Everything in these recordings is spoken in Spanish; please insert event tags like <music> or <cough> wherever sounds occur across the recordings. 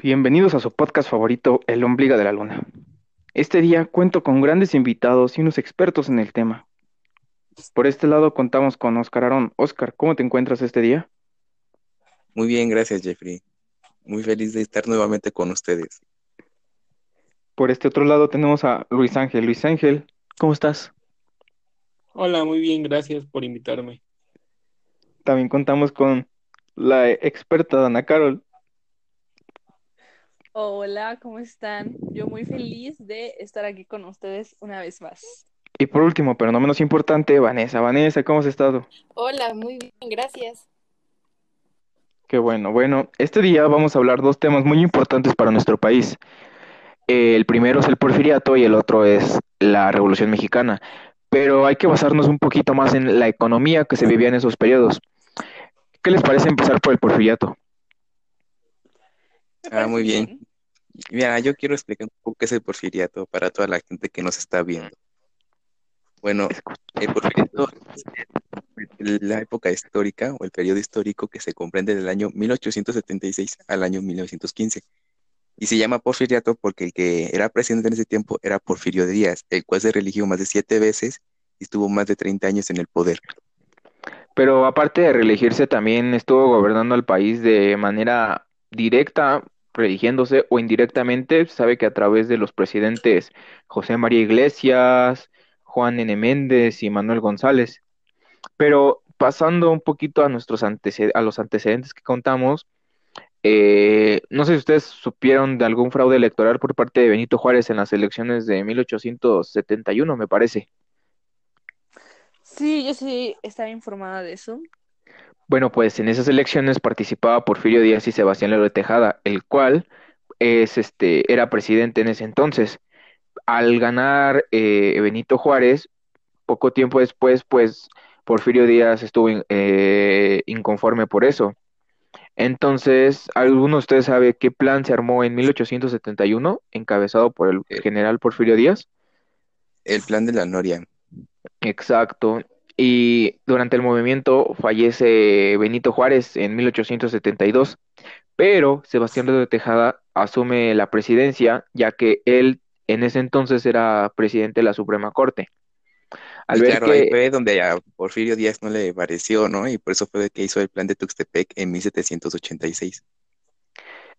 Bienvenidos a su podcast favorito, El Ombliga de la Luna. Este día cuento con grandes invitados y unos expertos en el tema. Por este lado contamos con Oscar Arón. Oscar, ¿cómo te encuentras este día? Muy bien, gracias Jeffrey. Muy feliz de estar nuevamente con ustedes. Por este otro lado tenemos a Luis Ángel. Luis Ángel, ¿cómo estás? Hola, muy bien, gracias por invitarme. También contamos con la experta Dana Carol. Hola, ¿cómo están? Yo muy feliz de estar aquí con ustedes una vez más. Y por último, pero no menos importante, Vanessa. Vanessa, ¿cómo has estado? Hola, muy bien, gracias. Qué bueno. Bueno, este día vamos a hablar dos temas muy importantes para nuestro país. El primero es el porfiriato y el otro es la Revolución Mexicana. Pero hay que basarnos un poquito más en la economía que se vivía en esos periodos. ¿Qué les parece empezar por el porfiriato? Ah, muy bien. Mira, yo quiero explicar un poco qué es el porfiriato para toda la gente que nos está viendo. Bueno, el porfiriato es la época histórica o el periodo histórico que se comprende del año 1876 al año 1915. Y se llama porfiriato porque el que era presidente en ese tiempo era Porfirio Díaz, el cual se religió más de siete veces y estuvo más de 30 años en el poder. Pero aparte de reelegirse, también estuvo gobernando al país de manera directa, religiéndose o indirectamente. Sabe que a través de los presidentes José María Iglesias, Juan N. Méndez y Manuel González. Pero pasando un poquito a, nuestros a los antecedentes que contamos, eh, no sé si ustedes supieron de algún fraude electoral por parte de Benito Juárez en las elecciones de 1871, me parece. Sí, yo sí estaba informada de eso. Bueno, pues en esas elecciones participaba Porfirio Díaz y Sebastián Lerdo de Tejada, el cual es este era presidente en ese entonces. Al ganar eh, Benito Juárez, poco tiempo después, pues Porfirio Díaz estuvo eh, inconforme por eso. Entonces, ¿alguno de ustedes sabe qué plan se armó en 1871, encabezado por el Eh, general Porfirio Díaz? El plan de la Noria. Exacto. Y durante el movimiento fallece Benito Juárez en 1872, pero Sebastián de Tejada asume la presidencia, ya que él en ese entonces era presidente de la Suprema Corte. Al Y ver claro, ahí que, fue donde a Porfirio Díaz no le pareció, ¿no? Y por eso fue que hizo el plan de Tuxtepec en 1786.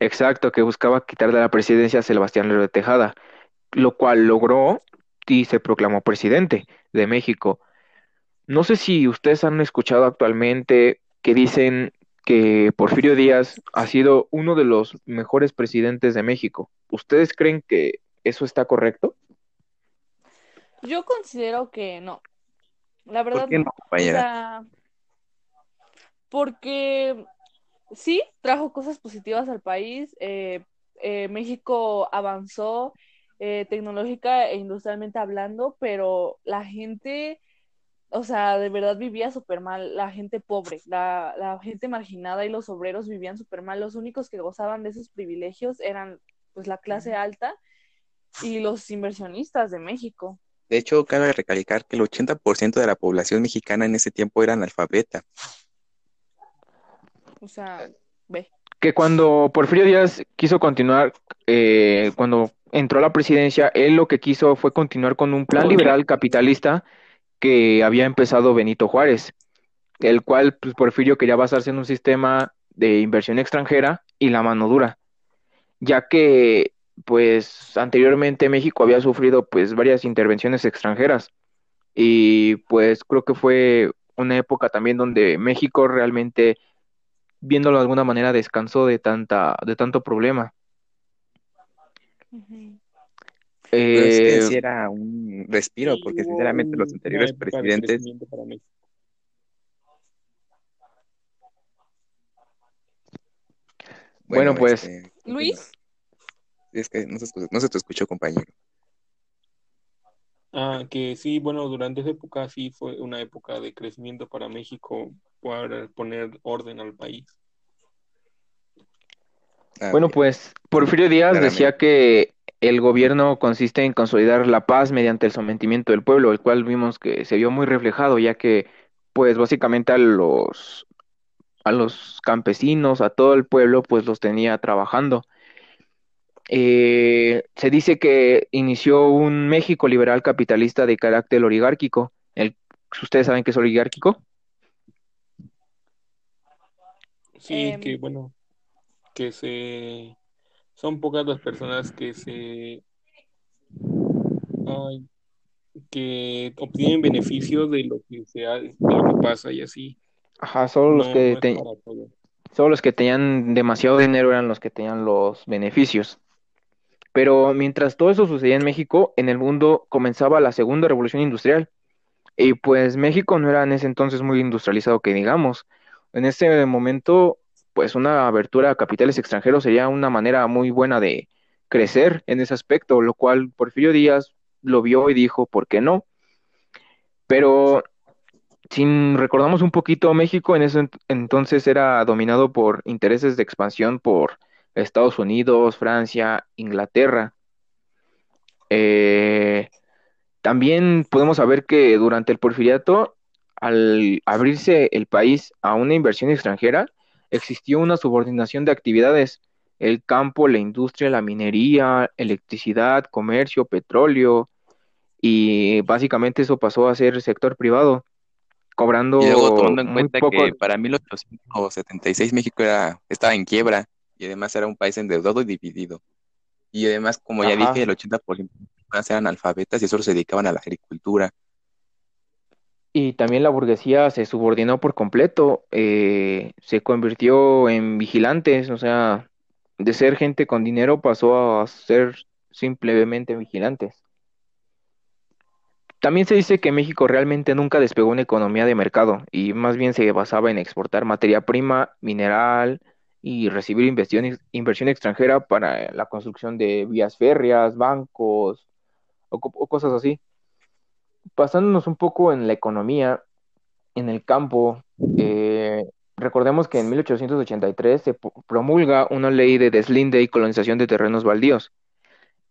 exacto, que buscaba quitarle la presidencia a Sebastián Lerdo de Tejada, lo cual logró y se proclamó presidente de México. No sé si ustedes han escuchado actualmente que dicen que Porfirio Díaz ha sido uno de los mejores presidentes de México. ¿Ustedes creen que eso está correcto? Yo considero que no. La ¿Por verdad qué no. O sea, porque sí, trajo cosas positivas al país. eh, eh, México avanzó eh, tecnológica e industrialmente hablando, pero la gente, o sea, de verdad vivía súper mal. La gente pobre, la, la gente marginada y los obreros vivían súper mal. Los únicos que gozaban de esos privilegios eran pues la clase alta y los inversionistas de México. De hecho, cabe recalcar que el 80% de la población mexicana en ese tiempo era analfabeta. O sea, ve. Que cuando Porfirio Díaz quiso continuar, eh, cuando entró a la presidencia, él lo que quiso fue continuar con un plan liberal capitalista que había empezado Benito Juárez, el cual pues, Porfirio quería basarse en un sistema de inversión extranjera y la mano dura, ya que pues anteriormente México había sufrido pues varias intervenciones extranjeras y pues creo que fue una época también donde México realmente, viéndolo de alguna manera, descansó de tanta, de tanto problema. Pero es que Eh, sí era un respiro, porque sinceramente los anteriores presidentes, bueno, bueno, pues este, Luis, es que no se, no se te escuchó, compañero. Ah, que sí, bueno, durante esa época sí fue una época de crecimiento para México para poner orden al país. Ah, Bueno, pues Porfirio Díaz claramente. decía que el gobierno consiste en consolidar la paz mediante el sometimiento del pueblo, el cual vimos que se vio muy reflejado, ya que pues básicamente a los a los campesinos, a todo el pueblo, pues los tenía trabajando. eh, se dice que inició un México liberal capitalista de carácter oligárquico. El, ¿Ustedes saben qué es oligárquico? Sí, Em. que bueno, que se son pocas las personas que se ay, que obtienen beneficio de lo que se ha- de lo que pasa y así. Ajá, solo los que no te- solo los que tenían demasiado dinero eran los que tenían los beneficios. Pero mientras todo eso sucedía en México, en el mundo comenzaba la segunda revolución industrial. Y pues México no era en ese entonces muy industrializado que digamos. En ese momento, pues una abertura a capitales extranjeros sería una manera muy buena de crecer en ese aspecto, lo cual Porfirio Díaz lo vio y dijo, ¿por qué no? Pero si recordamos un poquito, México en ese ent- entonces era dominado por intereses de expansión por Estados Unidos, Francia, Inglaterra. Eh, también podemos saber que durante el porfiriato, al abrirse el país a una inversión extranjera, existió una subordinación de actividades. El campo, la industria, la minería, electricidad, comercio, petróleo, y básicamente eso pasó a ser sector privado, cobrando Y luego tomando en cuenta poco. que para 1876 México era, estaba en quiebra y además era un país endeudado y dividido. Y además, como ya Ajá. dije, el 80% de las personas eran analfabetas y solo se dedicaban a la agricultura. Y también la burguesía se subordinó por completo, eh, se convirtió en vigilantes, o sea, de ser gente con dinero pasó a ser simplemente vigilantes. También se dice que México realmente nunca despegó una economía de mercado y más bien se basaba en exportar materia prima, mineral y recibir inversión, extranjera para la construcción de vías férreas, bancos o, co- o cosas así. Pasándonos un poco en la economía, en el campo, eh, recordemos que en 1883 se promulga una ley de deslinde y colonización de terrenos baldíos,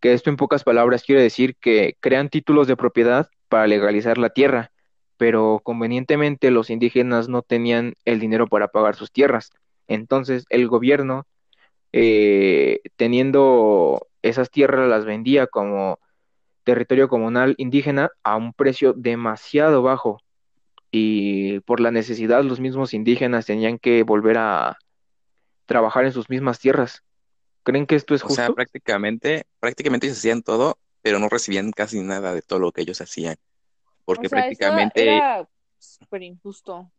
que esto en pocas palabras quiere decir que crean títulos de propiedad para legalizar la tierra, pero convenientemente los indígenas no tenían el dinero para pagar sus tierras. Entonces el gobierno, eh, teniendo esas tierras, las vendía como territorio comunal indígena a un precio demasiado bajo y por la necesidad los mismos indígenas tenían que volver a trabajar en sus mismas tierras. ¿Creen que esto es O sea, justo? prácticamente, prácticamente ellos hacían todo, pero no recibían casi nada de todo lo que ellos hacían. Porque O sea, eso prácticamente, era súper injusto.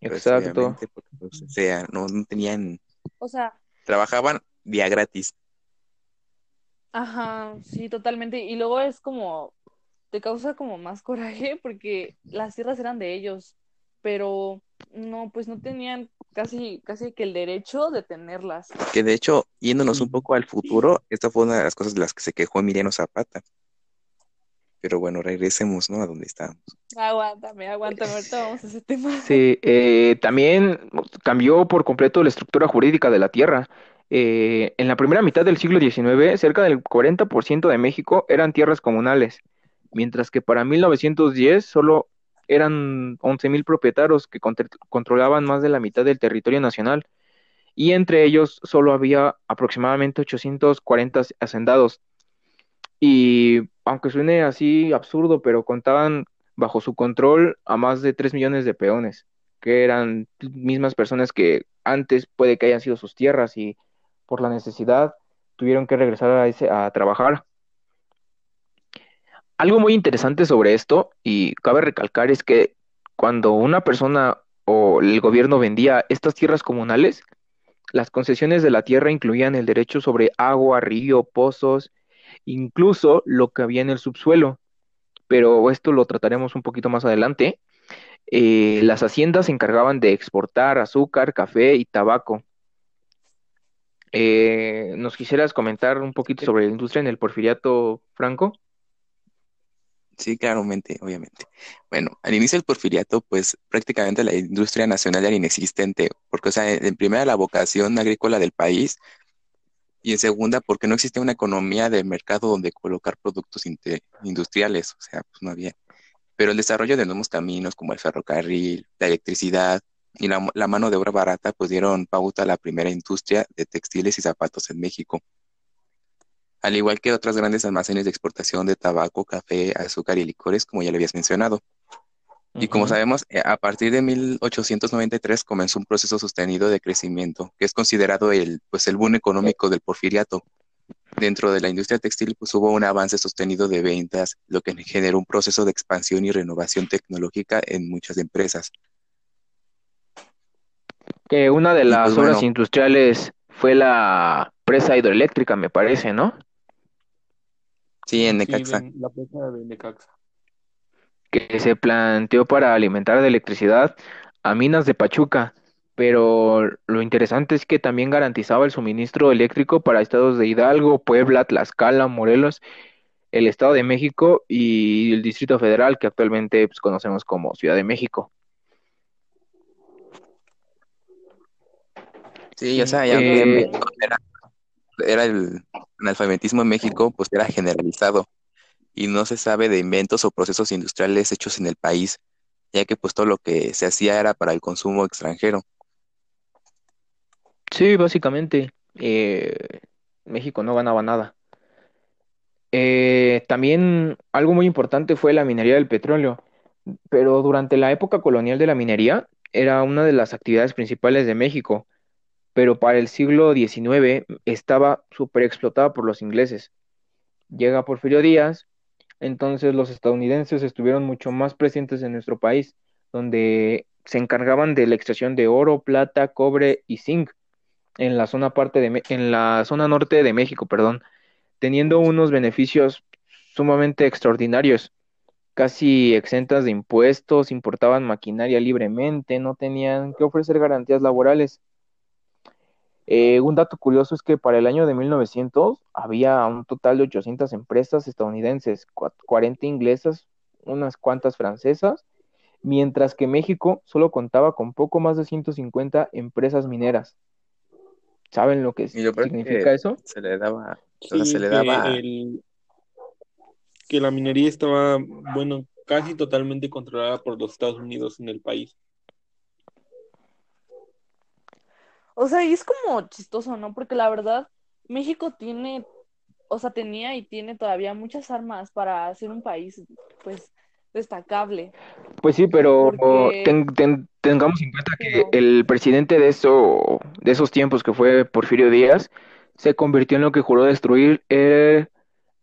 Exacto. porque, pues, o sea, no, no tenían, O sea, trabajaban día gratis. Ajá, sí, totalmente. Y luego es como, te causa como más coraje porque las tierras eran de ellos, pero no, pues no tenían casi, casi que el derecho de tenerlas. Que de hecho, yéndonos un poco al futuro, esta fue una de las cosas de las que se quejó Emiliano Zapata. Pero bueno, regresemos, ¿no? A donde estábamos. Aguántame, aguántame, ahorita vamos a ese tema. Sí, eh, también cambió por completo la estructura jurídica de la tierra. Eh, en la primera mitad del siglo XIX, cerca del 40% de México eran tierras comunales, mientras que para 1910 solo eran 11.000 propietarios que contr- controlaban más de la mitad del territorio nacional, y entre ellos solo había aproximadamente 840 hacendados. Y aunque suene así absurdo, pero contaban bajo su control a más de 3 millones de peones, que eran mismas personas que antes puede que hayan sido sus tierras y por la necesidad tuvieron que regresar a, ese, a trabajar. Algo muy interesante sobre esto, y cabe recalcar, es que cuando una persona o el gobierno vendía estas tierras comunales, las concesiones de la tierra incluían el derecho sobre agua, río, pozos, incluso lo que había en el subsuelo. Pero esto lo trataremos un poquito más adelante. Eh, las haciendas se encargaban de exportar azúcar, café y tabaco. Eh, ¿nos quisieras comentar un poquito sobre la industria en el porfiriato, Franco? Sí, claramente, obviamente. Bueno, al inicio del porfiriato, pues prácticamente la industria nacional era inexistente, porque, o sea, en primera la vocación agrícola del país y en segunda porque no existía una economía de mercado donde colocar productos industriales, o sea, pues no había. Pero el desarrollo de nuevos caminos como el ferrocarril, la electricidad y la, la mano de obra barata, pues dieron pauta a la primera industria de textiles y zapatos en México. al igual que otras grandes almacenes de exportación de tabaco, café, azúcar y licores, como ya le habías mencionado. Y como sabemos, eh, a partir de 1893 comenzó un proceso sostenido de crecimiento, que es considerado el, pues, el boom económico del porfiriato. Dentro de la industria textil pues, hubo un avance sostenido de ventas, lo que generó un proceso de expansión y renovación tecnológica en muchas empresas. Que una de las pues, obras industriales fue la presa hidroeléctrica, me parece, ¿no? Sí, en Necaxa. la presa de Necaxa que se planteó para alimentar de electricidad a minas de Pachuca, pero lo interesante es que también garantizaba el suministro eléctrico para estados de Hidalgo, Puebla, Tlaxcala, Morelos, el Estado de México y el Distrito Federal, que actualmente pues, conocemos como Ciudad de México. Sí, o sea, ya eh, era, era el analfabetismo en México, pues era generalizado y no se sabe de inventos o procesos industriales hechos en el país, ya que pues todo lo que se hacía era para el consumo extranjero. Sí, básicamente, eh, México no ganaba nada. Eh, también algo muy importante fue la minería del petróleo, pero durante la época colonial de la minería era una de las actividades principales de México, pero para el siglo XIX estaba súper explotada por los ingleses. Llega Porfirio Díaz entonces los estadounidenses estuvieron mucho más presentes en nuestro país, donde se encargaban de la extracción de oro, plata, cobre y zinc en la zona parte de en la zona norte de México, perdón, teniendo unos beneficios sumamente extraordinarios, casi exentas de impuestos, importaban maquinaria libremente, no tenían que ofrecer garantías laborales. Eh, un dato curioso es que para el año de 1900 había un total de 800 empresas estadounidenses, 40 inglesas, unas cuantas francesas, mientras que México solo contaba con poco más de 150 empresas mineras. ¿Saben lo que significa eso? Se le daba, se le daba... que la minería estaba, bueno, casi totalmente controlada por los Estados Unidos en el país. O sea, y es como chistoso, ¿no? Porque la verdad, México tiene, o sea, tenía y tiene todavía muchas armas para ser un país, pues, destacable. Pues sí, pero tengamos en cuenta que el presidente de, eso, de esos tiempos, que fue Porfirio Díaz, se convirtió en lo que juró destruir, eh,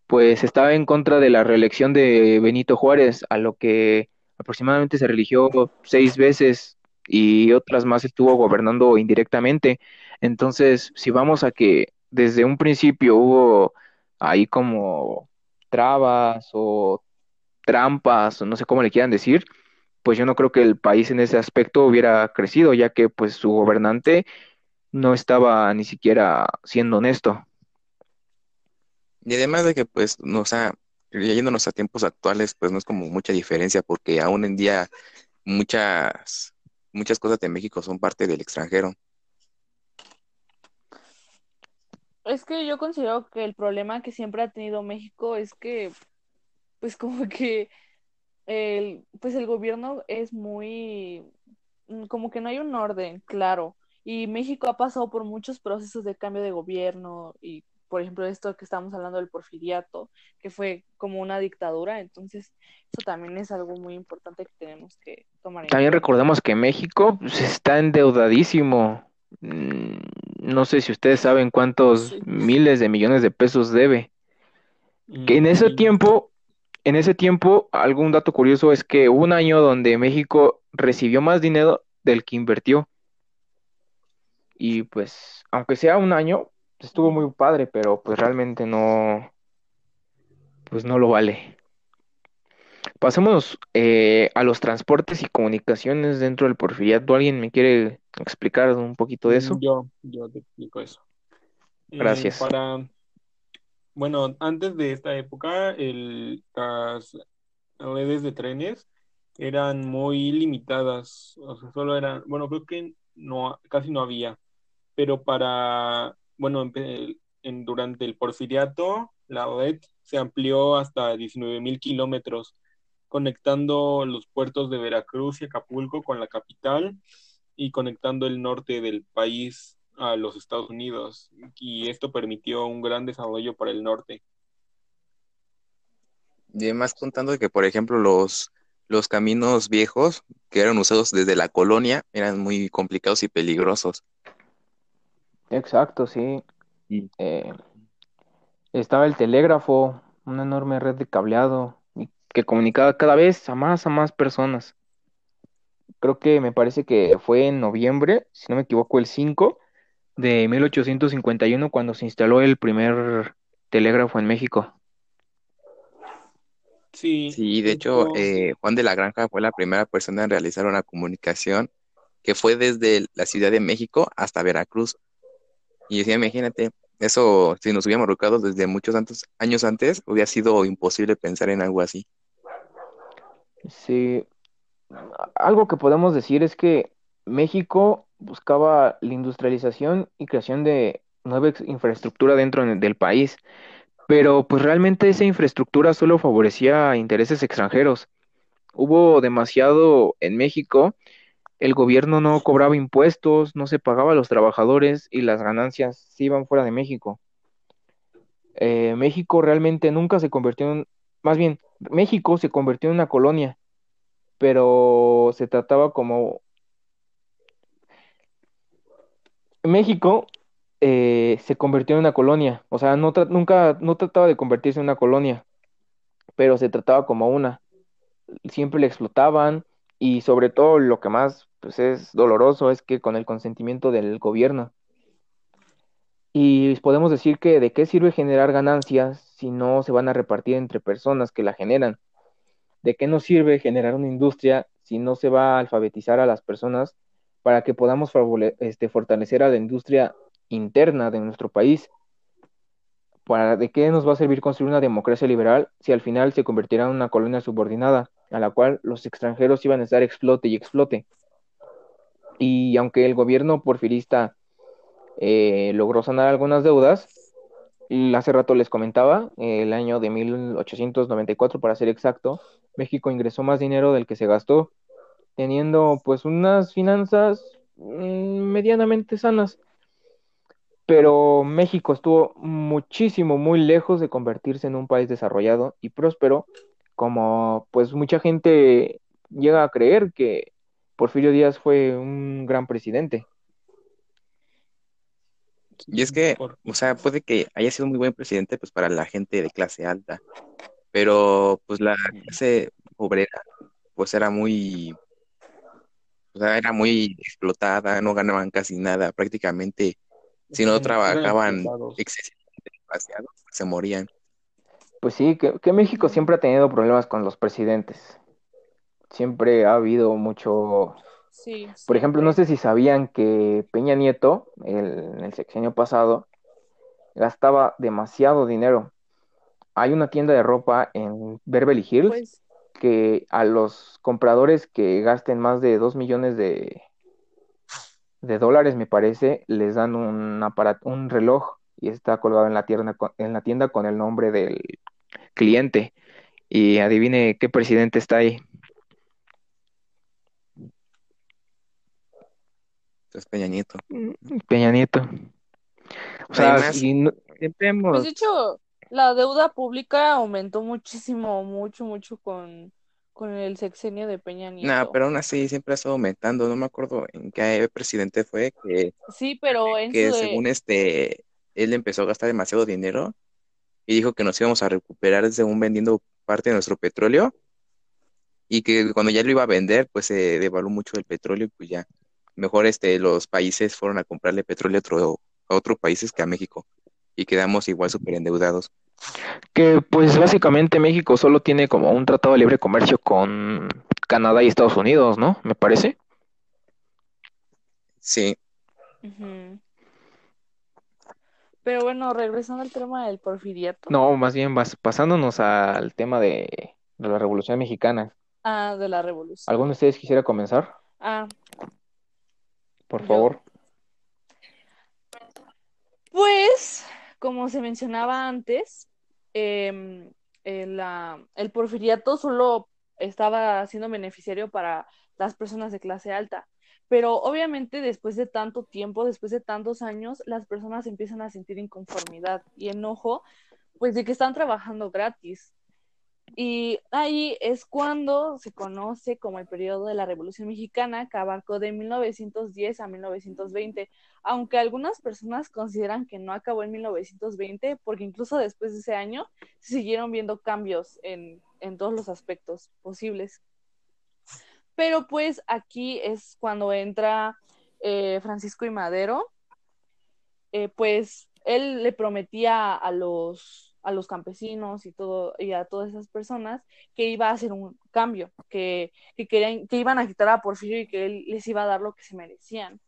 pues estaba en contra de la reelección de Benito Juárez, a lo que aproximadamente se religió seis veces y otras más estuvo gobernando indirectamente. Entonces, si vamos a que desde un principio hubo ahí como trabas o trampas o no sé cómo le quieran decir, pues yo no creo que el país en ese aspecto hubiera crecido, ya que pues su gobernante no estaba ni siquiera siendo honesto. Y además de que pues, no, o sea, yéndonos a tiempos actuales, pues no es como mucha diferencia, porque aún en día muchas muchas cosas de México son parte del extranjero. Es que yo considero que el problema que siempre ha tenido México es que, pues como que el, pues el gobierno es muy, mm, como que no hay un orden claro. Y México ha pasado por muchos procesos de cambio de gobierno y por ejemplo, esto que estamos hablando del porfiriato, que fue como una dictadura, entonces eso también es algo muy importante que tenemos que tomar en También recordemos que México pues, está endeudadísimo. Mm, no sé si ustedes saben cuántos miles de millones de pesos debe. Que en ese tiempo, en ese tiempo, algún dato curioso es que hubo un año donde México recibió más dinero del que invirtió. Y pues, aunque sea un año, estuvo muy padre, pero pues realmente no, pues no lo vale. Pasemos eh, a los transportes y comunicaciones dentro del porfiriato. ¿Alguien me quiere explicar un poquito de eso? Yo, yo te explico eso. Eh, Gracias. para, bueno, antes de esta época, el, las redes de trenes eran muy limitadas, o sea, solo eran, bueno, creo que no, casi no había, pero para bueno, en, durante el porfiriato, la red se amplió hasta 19.000 kilómetros, conectando los puertos de Veracruz y Acapulco con la capital y conectando el norte del país a los Estados Unidos y esto permitió un gran desarrollo para el norte. Y además contando que, por ejemplo, los, los caminos viejos que eran usados desde la colonia eran muy complicados y peligrosos. Exacto, sí. Eh, estaba el telégrafo, una enorme red de cableado que comunicaba cada vez a más a más personas. Creo que me parece que fue en noviembre, si no me equivoco, el 5 de 1851 cuando se instaló el primer telégrafo en México. Sí, sí de hecho, eh, Juan de la Granja fue la primera persona en realizar una comunicación que fue desde la Ciudad de México hasta Veracruz. Y decía, imagínate, eso, si nos hubiéramos rocado desde muchos años antes, hubiera sido imposible pensar en algo así. Sí, algo que podemos decir es que México buscaba la industrialización y creación de nueva infraestructura dentro del país, pero pues realmente esa infraestructura solo favorecía intereses extranjeros. Hubo demasiado en México, el gobierno no cobraba impuestos, no se pagaba a los trabajadores y las ganancias se iban fuera de México. Eh, México realmente nunca se convirtió en, más bien, México se convirtió en una colonia, pero se trataba como México eh, se convirtió en una colonia, o sea, no nunca, no trataba de convertirse en una colonia, pero se trataba como una. Siempre le explotaban y sobre todo lo que más pues, es doloroso es que con el consentimiento del gobierno. Y podemos decir que de qué sirve generar ganancias si no se van a repartir entre personas que la generan. ¿De qué nos sirve generar una industria si no se va a alfabetizar a las personas para que podamos este, fortalecer a la industria interna de nuestro país. ¿Para de qué nos va a servir construir una democracia liberal si al final se convertirá en una colonia subordinada a la cual los extranjeros iban a estar explote y explote? Y aunque el gobierno porfirista eh, logró sanar algunas deudas, hace rato les comentaba, el año de 1894 para ser exacto, México ingresó más dinero del que se gastó, teniendo pues unas finanzas mm, medianamente sanas. Pero México estuvo muchísimo, muy lejos de convertirse en un país desarrollado y próspero, como pues mucha gente llega a creer que Porfirio Díaz fue un gran presidente. Y es que, o sea, puede que haya sido muy buen presidente pues para la gente de clase alta, pero pues la clase obrera pues era muy, o sea, era muy explotada, no ganaban casi nada, prácticamente si no trabajaban excesivamente demasiado, se morían. Pues sí, que, México siempre ha tenido problemas con los presidentes. Siempre ha habido mucho... Sí, Por ejemplo, no sé si sabían que Peña Nieto, en el sexenio pasado, gastaba demasiado dinero. Hay una tienda de ropa en Beverly Hills pues que a los compradores que gasten más de 2 millones de, de dólares, me parece, les dan un aparato, un reloj y está colgado en la tienda en la tienda con el nombre del cliente. Y adivine qué presidente está ahí. Es Peña Nieto. Mm, Peña Nieto. O sea, Pues de hecho, la deuda pública aumentó muchísimo, mucho, mucho con, con el sexenio de Peña Nieto. No, pero aún así siempre ha estado aumentando. No me acuerdo en qué presidente fue que, sí, pero en que según este, él empezó a gastar demasiado dinero y dijo que nos íbamos a recuperar según vendiendo parte de nuestro petróleo y que cuando ya lo iba a vender, pues se devaluó mucho el petróleo y pues ya, mejor este, los países fueron a comprarle petróleo a, otro, a otros países que a México y quedamos igual súper endeudados. Que pues básicamente México solo tiene como un tratado de libre comercio con Canadá y Estados Unidos, ¿no? Me parece. Sí. Pero bueno, regresando al tema del porfiriato. No, más bien pasándonos al tema de, la Revolución Mexicana. Ah, de la Revolución. ¿Alguno de ustedes quisiera comenzar? Ah. Por favor. Pues, como se mencionaba antes, Em, el, el porfiriato solo estaba siendo beneficiario para las personas de clase alta, Pero obviamente después de tanto tiempo, después de tantos años, las personas empiezan a sentir inconformidad y enojo, pues de que están trabajando gratis. Y ahí es cuando se conoce como el periodo de la Revolución Mexicana, que abarcó de 1910 a 1920, aunque algunas personas consideran que no acabó en 1920, porque incluso después de ese año se siguieron viendo cambios en, en todos los aspectos posibles. Pero pues aquí es cuando entra eh, Francisco y Madero, eh, pues él le prometía a los a los campesinos y todo y a todas esas personas que iba a hacer un cambio, que, que querían, que iban a quitar a Porfirio y que él les iba a dar lo que se merecían.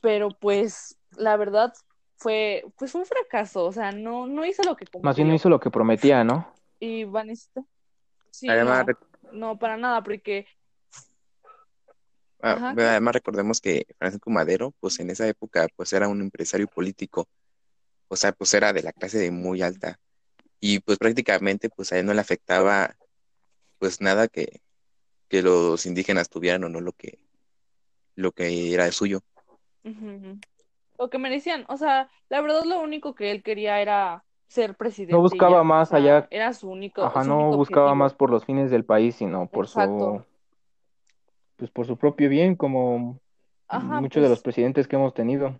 Pero pues la verdad fue pues un fracaso, o sea, no, no hizo lo que Más bien no hizo lo que prometía, ¿no? Y Vanessa. Sí, Además, no, no, para nada, porque ah, Ajá. además recordemos que Francisco Madero, pues en esa época, pues era un empresario político, o sea, pues era de la clase de muy alta y pues prácticamente pues a él no le afectaba pues nada que, que los indígenas tuvieran o no lo que lo que era suyo. Ujú. Lo que merecían, o sea, la verdad lo único que él quería era ser presidente. No buscaba ya, más o sea, allá. Era su único. Ajá, su no único buscaba objetivo. más por los fines del país, sino por Exacto. su, pues por su propio bien, como Ajá, muchos de los pues, presidentes que hemos tenido.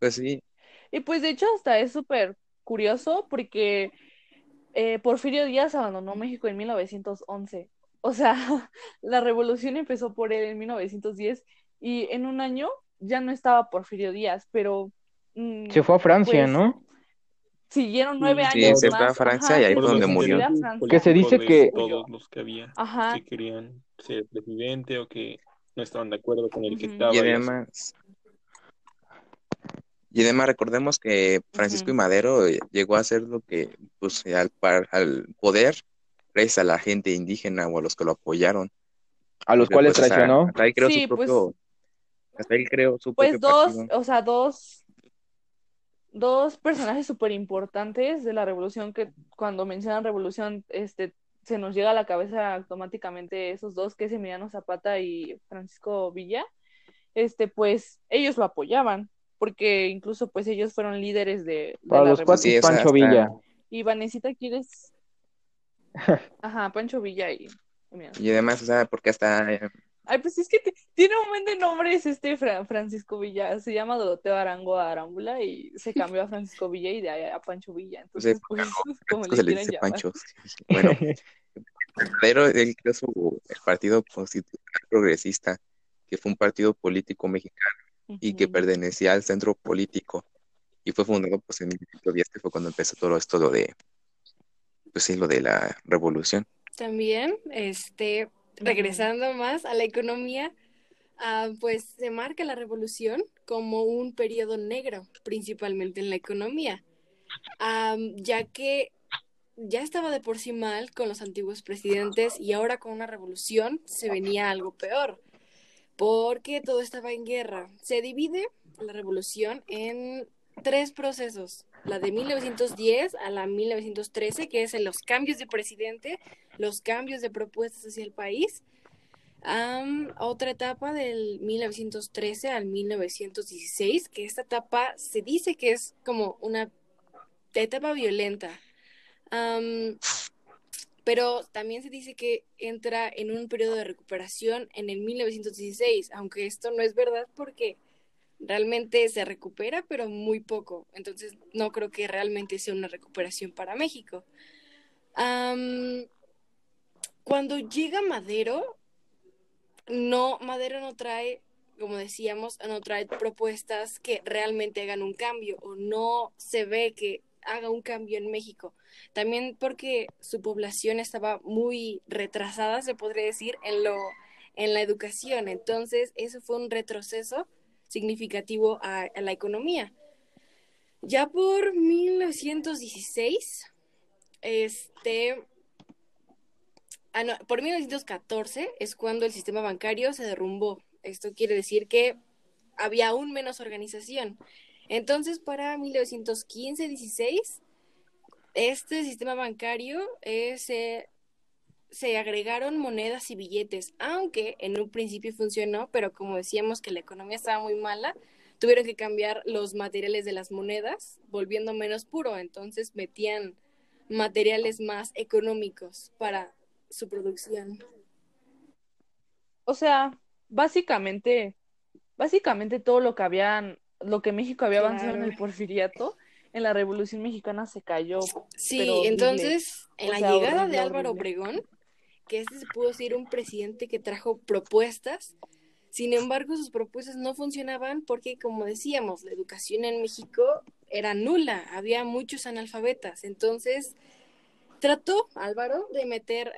Pues sí, Y pues de hecho hasta es súper curioso porque eh, Porfirio Díaz abandonó México en 1911. O sea, <laughs> la revolución empezó por él en 1910 y en un año ya no estaba Porfirio Díaz, pero mm, Se fue a Francia, pues, ¿no? siguieron nueve Sí, años se fue a más. Francia ajá, y ahí fue donde murió. Que se dice que- todos los que había Ajá. que querían ser presidente o que no estaban de acuerdo con el que estaba. y además y además recordemos que Francisco y. Madero eh, llegó a hacer lo que pues al, par- al poder gracias a la gente indígena o a los que lo apoyaron. A los cuales pues, traicionó. hasta creó Sí, su pues- propio hasta él creó su Pues dos, partido. o sea, dos, dos personajes súper importantes de la revolución que cuando mencionan revolución, este, se nos llega a la cabeza automáticamente esos dos, que es Emiliano Zapata y Francisco Villa, este, pues ellos lo apoyaban, porque incluso pues ellos fueron líderes de, de Para la los cuates, Pancho hasta- Villa. Y Vanesita, ¿quieres? <laughs> Ajá, Pancho Villa y. Y además, o sea, porque hasta eh, Ay, pues es que te- tiene un buen de nombres este Fra- Francisco Villa. Se llama Doroteo Arango Arámbula y se <laughs> cambió a Francisco Villa y de ahí a Pancho Villa. Entonces, pues, <laughs> como le se le dice llamar. Pancho. Bueno, Madero, él creó su, el Partido Constitucional Progresista, que fue un partido político mexicano y que pertenecía al centro político. Y fue fundado pues en 1910, que fue cuando empezó todo esto lo de, pues sí, lo de la revolución. También, este, regresando más a la economía, ah, pues se marca la revolución como un periodo negro, principalmente en la economía, Am, ya que ya estaba de por sí mal con los antiguos presidentes y ahora con una revolución se venía algo peor, porque todo estaba en guerra. Se divide la revolución en tres procesos, la de 1910 a la 1913, que es en los cambios de presidente, los cambios de propuestas hacia el país. Am, otra etapa del 1913 al 1916, que esta etapa se dice que es como una etapa violenta. Pero también se dice que entra en un periodo de recuperación en el 1916, aunque esto no es verdad porque realmente se recupera, pero muy poco. Entonces no creo que realmente sea una recuperación para México. Cuando llega Madero, no, Madero no trae, como decíamos, no trae propuestas que realmente hagan un cambio o no se ve que haga un cambio en México. También porque su población estaba muy retrasada, se podría decir, en lo en la educación. Entonces, eso fue un retroceso significativo a, la economía. Ya por 1916, este, ah, por 1914 es cuando el sistema bancario se derrumbó. Esto quiere decir que había aún menos organización. Entonces, para 1915-16, este sistema bancario eh, se se agregaron monedas y billetes, aunque en un principio funcionó, pero como decíamos que la economía estaba muy mala, tuvieron que cambiar los materiales de las monedas, volviendo menos puro, entonces metían materiales más económicos para su producción. O sea, básicamente, básicamente todo lo que habían, lo que México había avanzado en el porfiriato, en la Revolución Mexicana se cayó. Sí, entonces, en la llegada de Álvaro Obregón, que este se pudo ser un presidente que trajo propuestas, sin embargo, sus propuestas no funcionaban porque, como decíamos, la educación en México era nula, había muchos analfabetas. Entonces, trató Álvaro de meter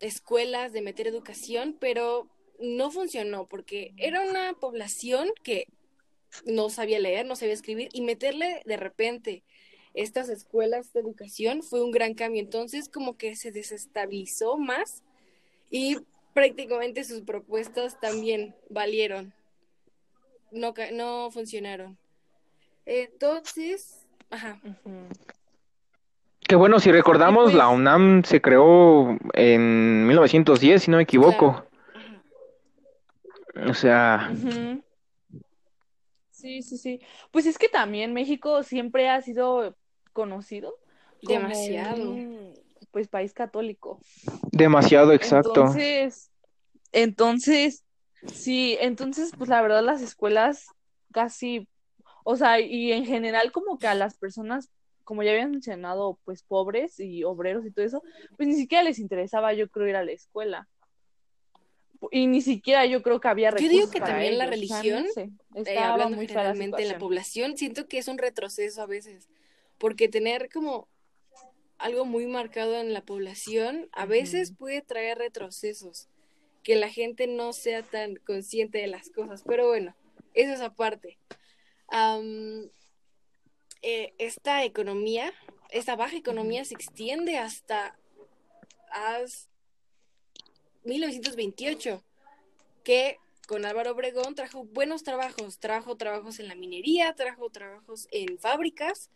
escuelas, de meter educación, pero no funcionó porque era una población que no sabía leer, no sabía escribir y meterle de repente estas escuelas de educación fue un gran cambio. Entonces, como que se desestabilizó más y prácticamente sus propuestas también valieron. No, no funcionaron. Entonces, ajá. Que bueno, si recordamos, pues la UNAM se creó en 1910, si no me equivoco. O sea... Sí, sí, sí. Pues es que también México siempre ha sido conocido demasiado pues país católico. Demasiado exacto. Entonces, entonces, sí, entonces, pues la verdad las escuelas casi, o sea, y en general como que a las personas, como ya habían mencionado, pues pobres y obreros y todo eso, pues ni siquiera les interesaba, yo creo, ir a la escuela. Y ni siquiera yo creo que había recursos Yo digo que también la religión, eh, hablando muy generalmente en la población, siento que es un retroceso a veces, porque tener como algo muy marcado en la población a veces puede traer retrocesos, que la gente no sea tan consciente de las cosas, pero bueno, eso es aparte. Eh, esta economía, esta baja economía se extiende hasta, hasta 1928, que con Álvaro Obregón trajo buenos trabajos, trajo trabajos en la minería, trajo trabajos en fábricas,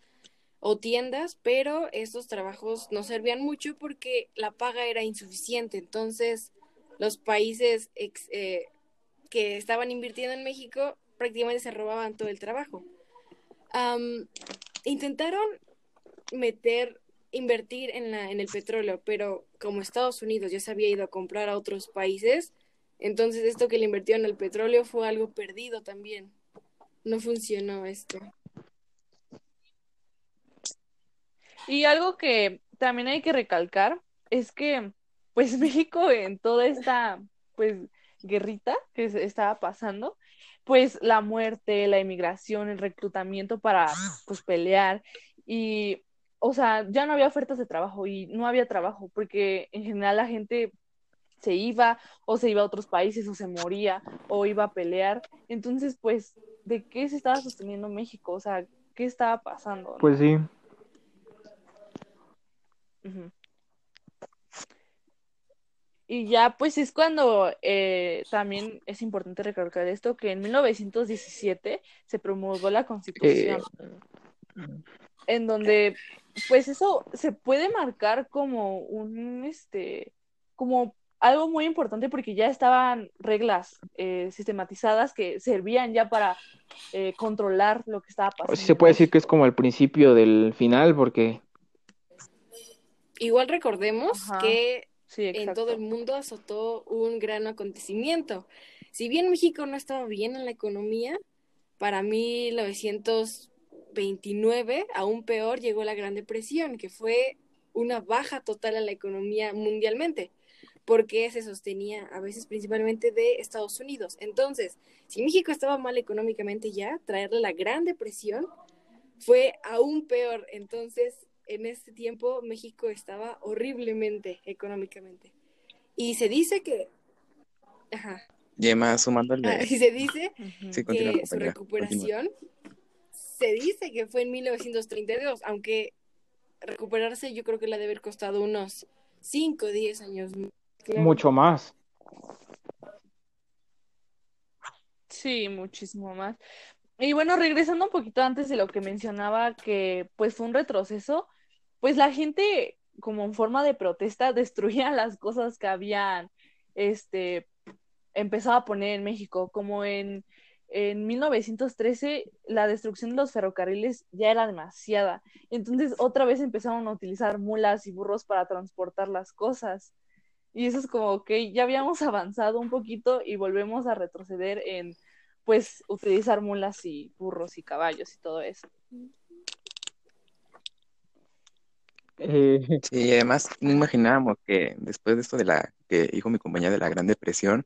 o tiendas, pero estos trabajos no servían mucho porque la paga era insuficiente. Entonces, los países eh, que estaban invirtiendo en México prácticamente se robaban todo el trabajo. intentaron meter, invertir en, la, en el petróleo, pero como Estados Unidos ya se había ido a comprar a otros países, entonces esto que le invirtió en el petróleo fue algo perdido también. No funcionó esto. Y algo que también hay que recalcar es que, pues <laughs> México en toda esta, pues, guerrita que estaba pasando, pues la muerte, la inmigración, el reclutamiento para, pues, pelear y, o sea, ya no había ofertas de trabajo y no había trabajo porque en general la gente se iba o se iba a otros países o se moría o iba a pelear. Entonces, pues, ¿de qué se estaba sosteniendo México? O sea, ¿qué estaba pasando? Pues sí, y ya, pues es cuando eh, también es importante recalcar esto, que en 1917 se promulgó la Constitución, eh, en donde, pues eso se puede marcar como un, este, como algo muy importante porque ya estaban reglas eh, sistematizadas que servían ya para controlar lo que estaba pasando. se puede decir que es como el principio del final porque Igual recordemos que en todo el mundo azotó un gran acontecimiento. Si bien México no estaba bien en la economía, para 1929, aún peor, llegó la Gran Depresión, que fue una baja total en la economía mundialmente, porque se sostenía a veces principalmente de Estados Unidos. Entonces, si México estaba mal económicamente ya, traerle la Gran Depresión fue aún peor. Entonces, en este tiempo México estaba horriblemente económicamente. Y se dice que... Ajá. Y más sumando el ah, y se dice que su recuperación se dice que fue en 1932, aunque recuperarse yo creo que le debe haber costado unos 5 o 10 años. Mucho más. Sí, muchísimo más. Y bueno, regresando un poquito antes de lo que mencionaba, que pues fue un retroceso, pues la gente como en forma de protesta, <laughs> destruían las cosas que habían este, empezado a poner en México, como en, en 1913 la destrucción de los ferrocarriles ya era demasiada. Entonces otra vez empezaron a utilizar mulas y burros para transportar las cosas. Y eso es como que ya habíamos <laughs> avanzado un poquito y volvemos a retroceder en pues utilizar mulas y burros y caballos y todo eso. Eh, sí, además no imaginábamos que después de esto de la que dijo mi compañía de la Gran Depresión,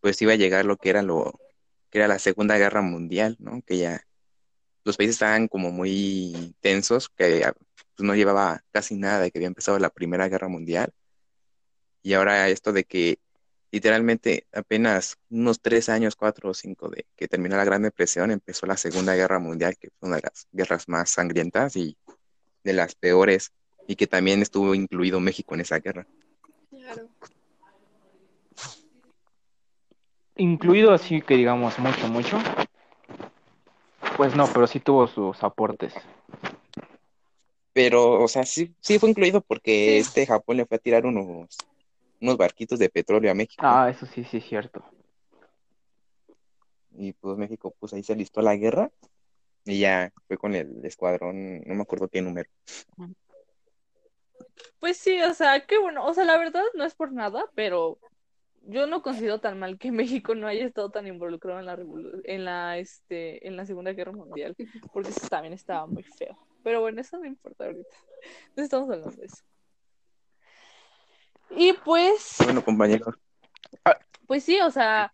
pues iba a llegar lo que era lo que era la Segunda Guerra Mundial, ¿no? Que ya los países estaban como muy tensos, que pues, no llevaba casi nada de que había empezado la Primera Guerra Mundial. Y ahora esto de que literalmente apenas unos tres años, cuatro o cinco de que terminó la Gran Depresión, empezó la Segunda Guerra Mundial, que fue una de las guerras más sangrientas y de las peores, y que también estuvo incluido México en esa guerra. Claro. Incluido así que digamos mucho, mucho. Pues no, pero sí tuvo sus aportes. Pero, o sea, sí, sí fue incluido porque este Japón le fue a tirar unos unos barquitos de petróleo a México. Ah, eso sí, sí es cierto. Y pues México, pues ahí se alistó la guerra y ya fue con el escuadrón, no me acuerdo qué número. Pues sí, o sea, qué bueno, o sea, la verdad no es por nada, pero yo no considero tan mal que <laughs> México no haya estado tan involucrado en la en la este en la Segunda Guerra Mundial, porque eso también estaba muy feo. Pero bueno, eso no importa ahorita. <laughs> No estamos hablando de eso. Y pues. Bueno, compañeros. Ah, pues sí, o sea,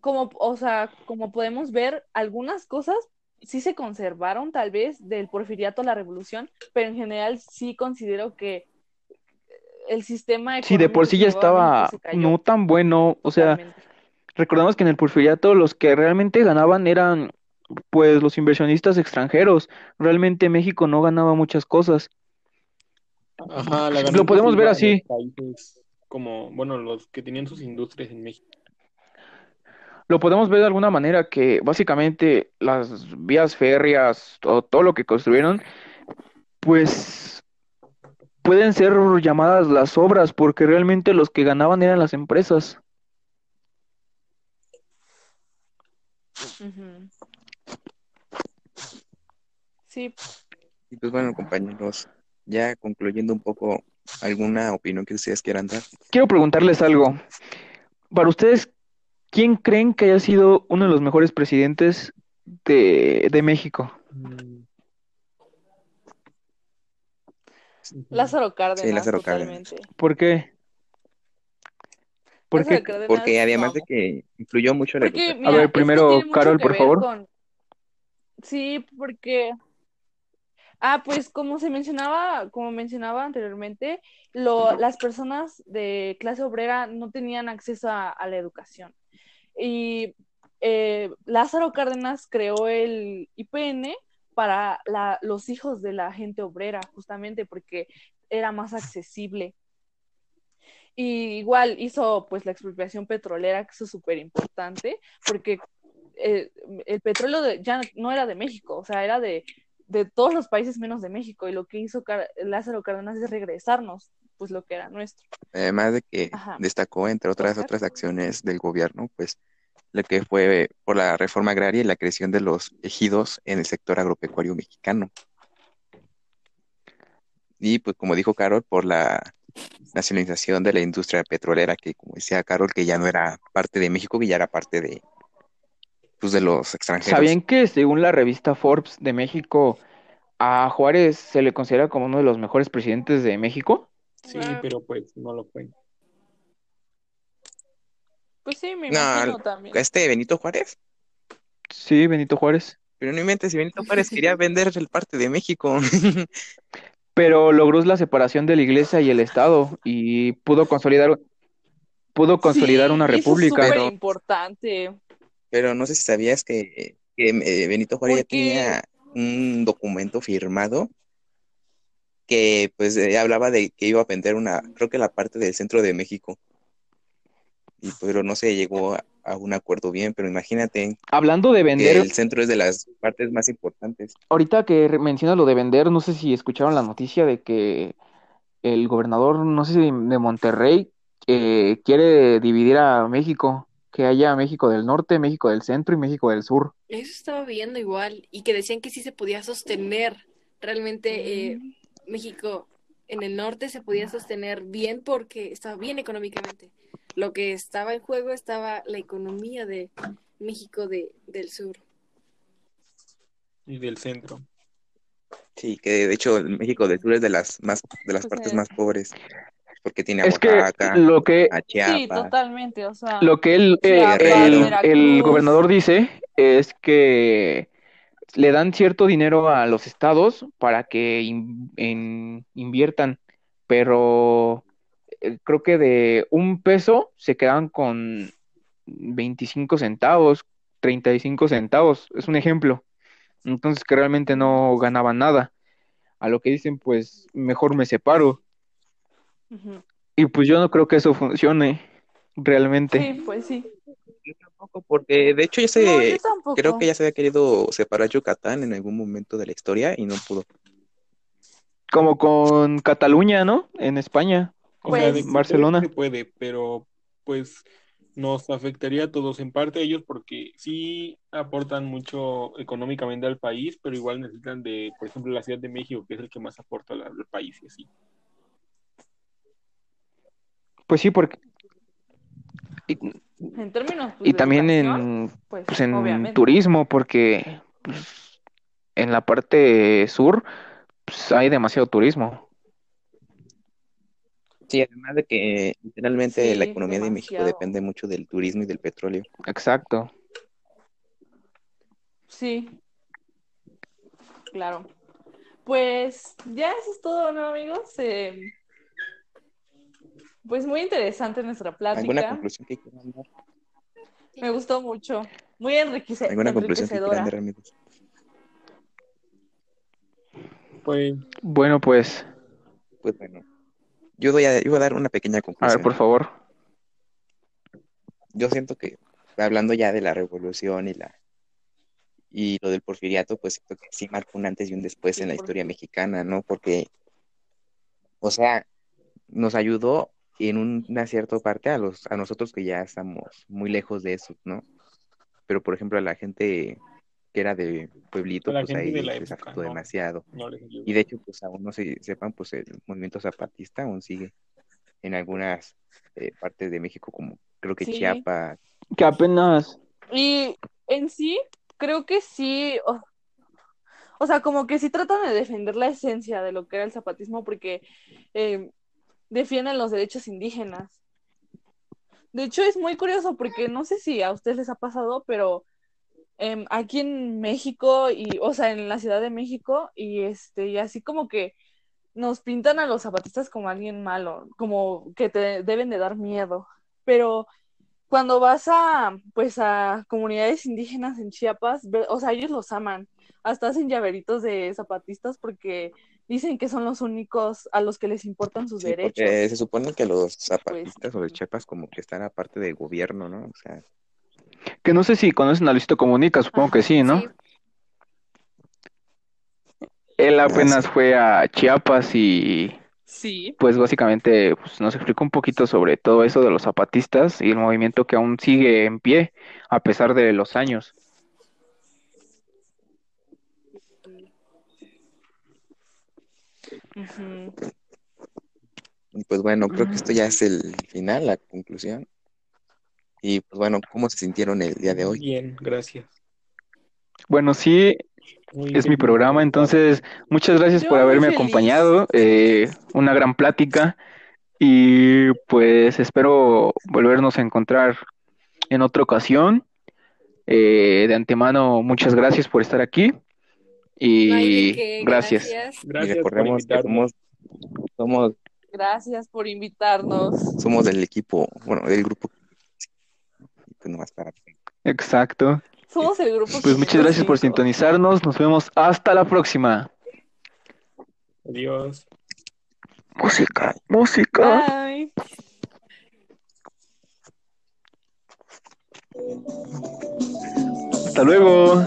como, o sea, como podemos ver, algunas cosas sí se conservaron, tal vez, del porfiriato a la revolución, pero en general sí considero que el sistema. Sí, de por sí ya estaba no tan bueno, o sea. Recordemos que en el porfiriato los que realmente ganaban eran pues los inversionistas extranjeros. Realmente México no ganaba muchas cosas. Ajá, la Lo podemos ver así. Como, bueno, los que tenían sus industrias en México. Lo podemos ver de alguna manera que básicamente las vías férreas o todo lo que construyeron, pues pueden ser llamadas las obras porque realmente los que ganaban eran las empresas. Sí. Y pues bueno, compañeros, ya concluyendo un poco, ¿alguna opinión que ustedes quieran dar? Quiero preguntarles algo. Para ustedes, ¿quién creen que haya sido uno de los mejores presidentes de, México? Lázaro Cárdenas. Sí, Lázaro Cárdenas. ¿Por qué? Porque, porque además de que influyó mucho la A ver, primero, Carol, por favor. Sí, porque Ah, pues como se mencionaba, como mencionaba anteriormente, lo, las personas de clase obrera no tenían acceso a, la educación. Y eh, Lázaro Cárdenas creó el IPN para los hijos de la gente obrera, justamente porque era más accesible. Y igual hizo pues la expropiación petrolera, que eso es súper importante, porque eh, el petróleo ya no era de México, o sea, era de de todos los países menos de México y lo que hizo Lázaro Cárdenas es regresarnos pues lo que era nuestro. Además de que destacó entre otras otras acciones del gobierno, pues lo que fue por la reforma agraria y la creación de los ejidos en el sector agropecuario mexicano. Y pues como dijo Carol, por la nacionalización de la industria petrolera, que como decía Carol, que ya no era parte de México, que ya era parte de, pues, de los extranjeros. ¿Sabían que según la revista Forbes de México, a Juárez se le considera como uno de los mejores presidentes de México? Sí, pero pues no lo fue. Pues sí, me imagino también. ¿Este Benito Juárez? Sí, Benito Juárez. Pero no inventes, si Benito Juárez quería vender el parte de México. <laughs> pero logró la separación de la iglesia y el Estado y pudo consolidar pudo consolidar una república. Eso es importante. Pero no sé si sabías que, eh, Benito Juárez ya tenía un documento firmado que pues eh, hablaba de que iba a vender una, creo que la parte del centro de México. Y pero no se llegó a, un acuerdo bien, pero imagínate. Hablando de vender. el centro es de las partes más importantes. Ahorita que mencionas lo de vender, no sé si escucharon la noticia de que el gobernador, no sé si de Monterrey, eh, quiere dividir a México, que haya México del norte, México del centro y México del sur. Eso estaba viendo igual y que decían que sí se podía sostener. Realmente eh, México en el norte se podía sostener bien porque estaba bien económicamente. Lo que estaba en juego estaba la economía de México de, del sur. Y del centro. Sí, que de hecho México del Sur es de las más de las partes más pobres porque tiene a Es que lo que a Sí, totalmente, o sea, Lo que eh, Chiapas, el, el gobernador dice es que le dan cierto dinero a los estados para que in- en- inviertan, pero creo que de un peso se quedan con 25 centavos, 35 centavos, es un ejemplo. Entonces que realmente no ganaban nada. A lo que dicen, pues mejor me separo. Y pues yo no creo que eso funcione realmente. Sí, pues sí. Yo tampoco, porque de hecho ya se, No, yo tampoco. creo que ya se había querido separar Yucatán en algún momento de la historia y no pudo. Como con Cataluña, ¿no? En España. O Pues- sea, de que Barcelona. se puede, pero pues nos afectaría a todos, en parte a ellos porque sí aportan mucho económicamente al país, pero igual necesitan de, por ejemplo, la Ciudad de México, que es el que más aporta al, al país y así. Pues sí, porque... Y, En términos pues, y de también en, pues, pues en turismo, porque pues, en la parte sur pues, hay demasiado turismo. Sí, además de que literalmente la economía de México depende mucho del turismo y del petróleo. Exacto. Sí. Claro. Pues ya eso es todo, ¿no, amigos? Eh, pues muy interesante nuestra ¿Alguna plática. conclusión que quieran dar? Me gustó mucho. Muy enriquece- ¿Alguna conclusión que quieran enriquecedora. dar, amigos? Pues Bueno, pues, Pues bueno, yo doy a, yo voy a dar una pequeña a conclusión. ver, por favor. Yo siento que hablando ya de la revolución y la y lo del porfiriato, pues siento que sí marcó un antes y un después en la historia mexicana, ¿no? Porque, o sea, nos ayudó en una cierta parte a los a nosotros que ya estamos muy lejos de eso, ¿no? Pero por ejemplo a la gente que era de pueblito, la pues ahí de la les época, afectó no. demasiado. no. Y de hecho, pues aún no se sepan, pues el movimiento zapatista aún sigue en algunas eh, partes de México, como creo que Sí. Chiapas, Que apenas... Y en sí, creo que sí, o, o sea, como que sí tratan de defender la esencia de lo que era el zapatismo porque eh, defienden los derechos indígenas. De hecho, es muy curioso porque no sé si a ustedes les ha pasado, pero em, aquí en México y, o sea, en la Ciudad de México y este, y así como que nos pintan a los zapatistas como alguien malo, como que te deben de dar miedo. Pero cuando vas a, pues, a comunidades indígenas en Chiapas, ve- o sea, ellos los aman. Hasta hacen llaveritos de zapatistas porque dicen que son los únicos a los que les importan sus Sí, derechos. se supone que los Pues, zapatistas o los Chiapas como que están aparte del gobierno, ¿no? O sea, Que no sé si conocen a Luisito Comunica, supongo que sí, ¿no? Sí. Él Ah, apenas fue a Chiapas y Sí. pues básicamente pues, nos explicó un poquito sobre todo eso de los zapatistas y el movimiento que aún sigue en pie a pesar de los años. Pues bueno, creo que esto ya es el final, la conclusión. Y pues bueno, ¿cómo se sintieron el día de hoy? Bien, gracias. Bueno, sí, Muy es mi programa, entonces muchas gracias Yo por haberme feliz. acompañado, eh, una gran plática y pues espero volvernos a encontrar en otra ocasión. Eh, de antemano, muchas gracias por estar aquí y gracias. Y Gracias por recordemos que somos, somos, Gracias por invitarnos. somos del equipo, bueno, del grupo. Pues nomás para Exacto. Somos el grupo Pues muchas gracias por 505. sintonizarnos. Nos vemos hasta la próxima. Adiós. Música, música. Bye. Hasta luego.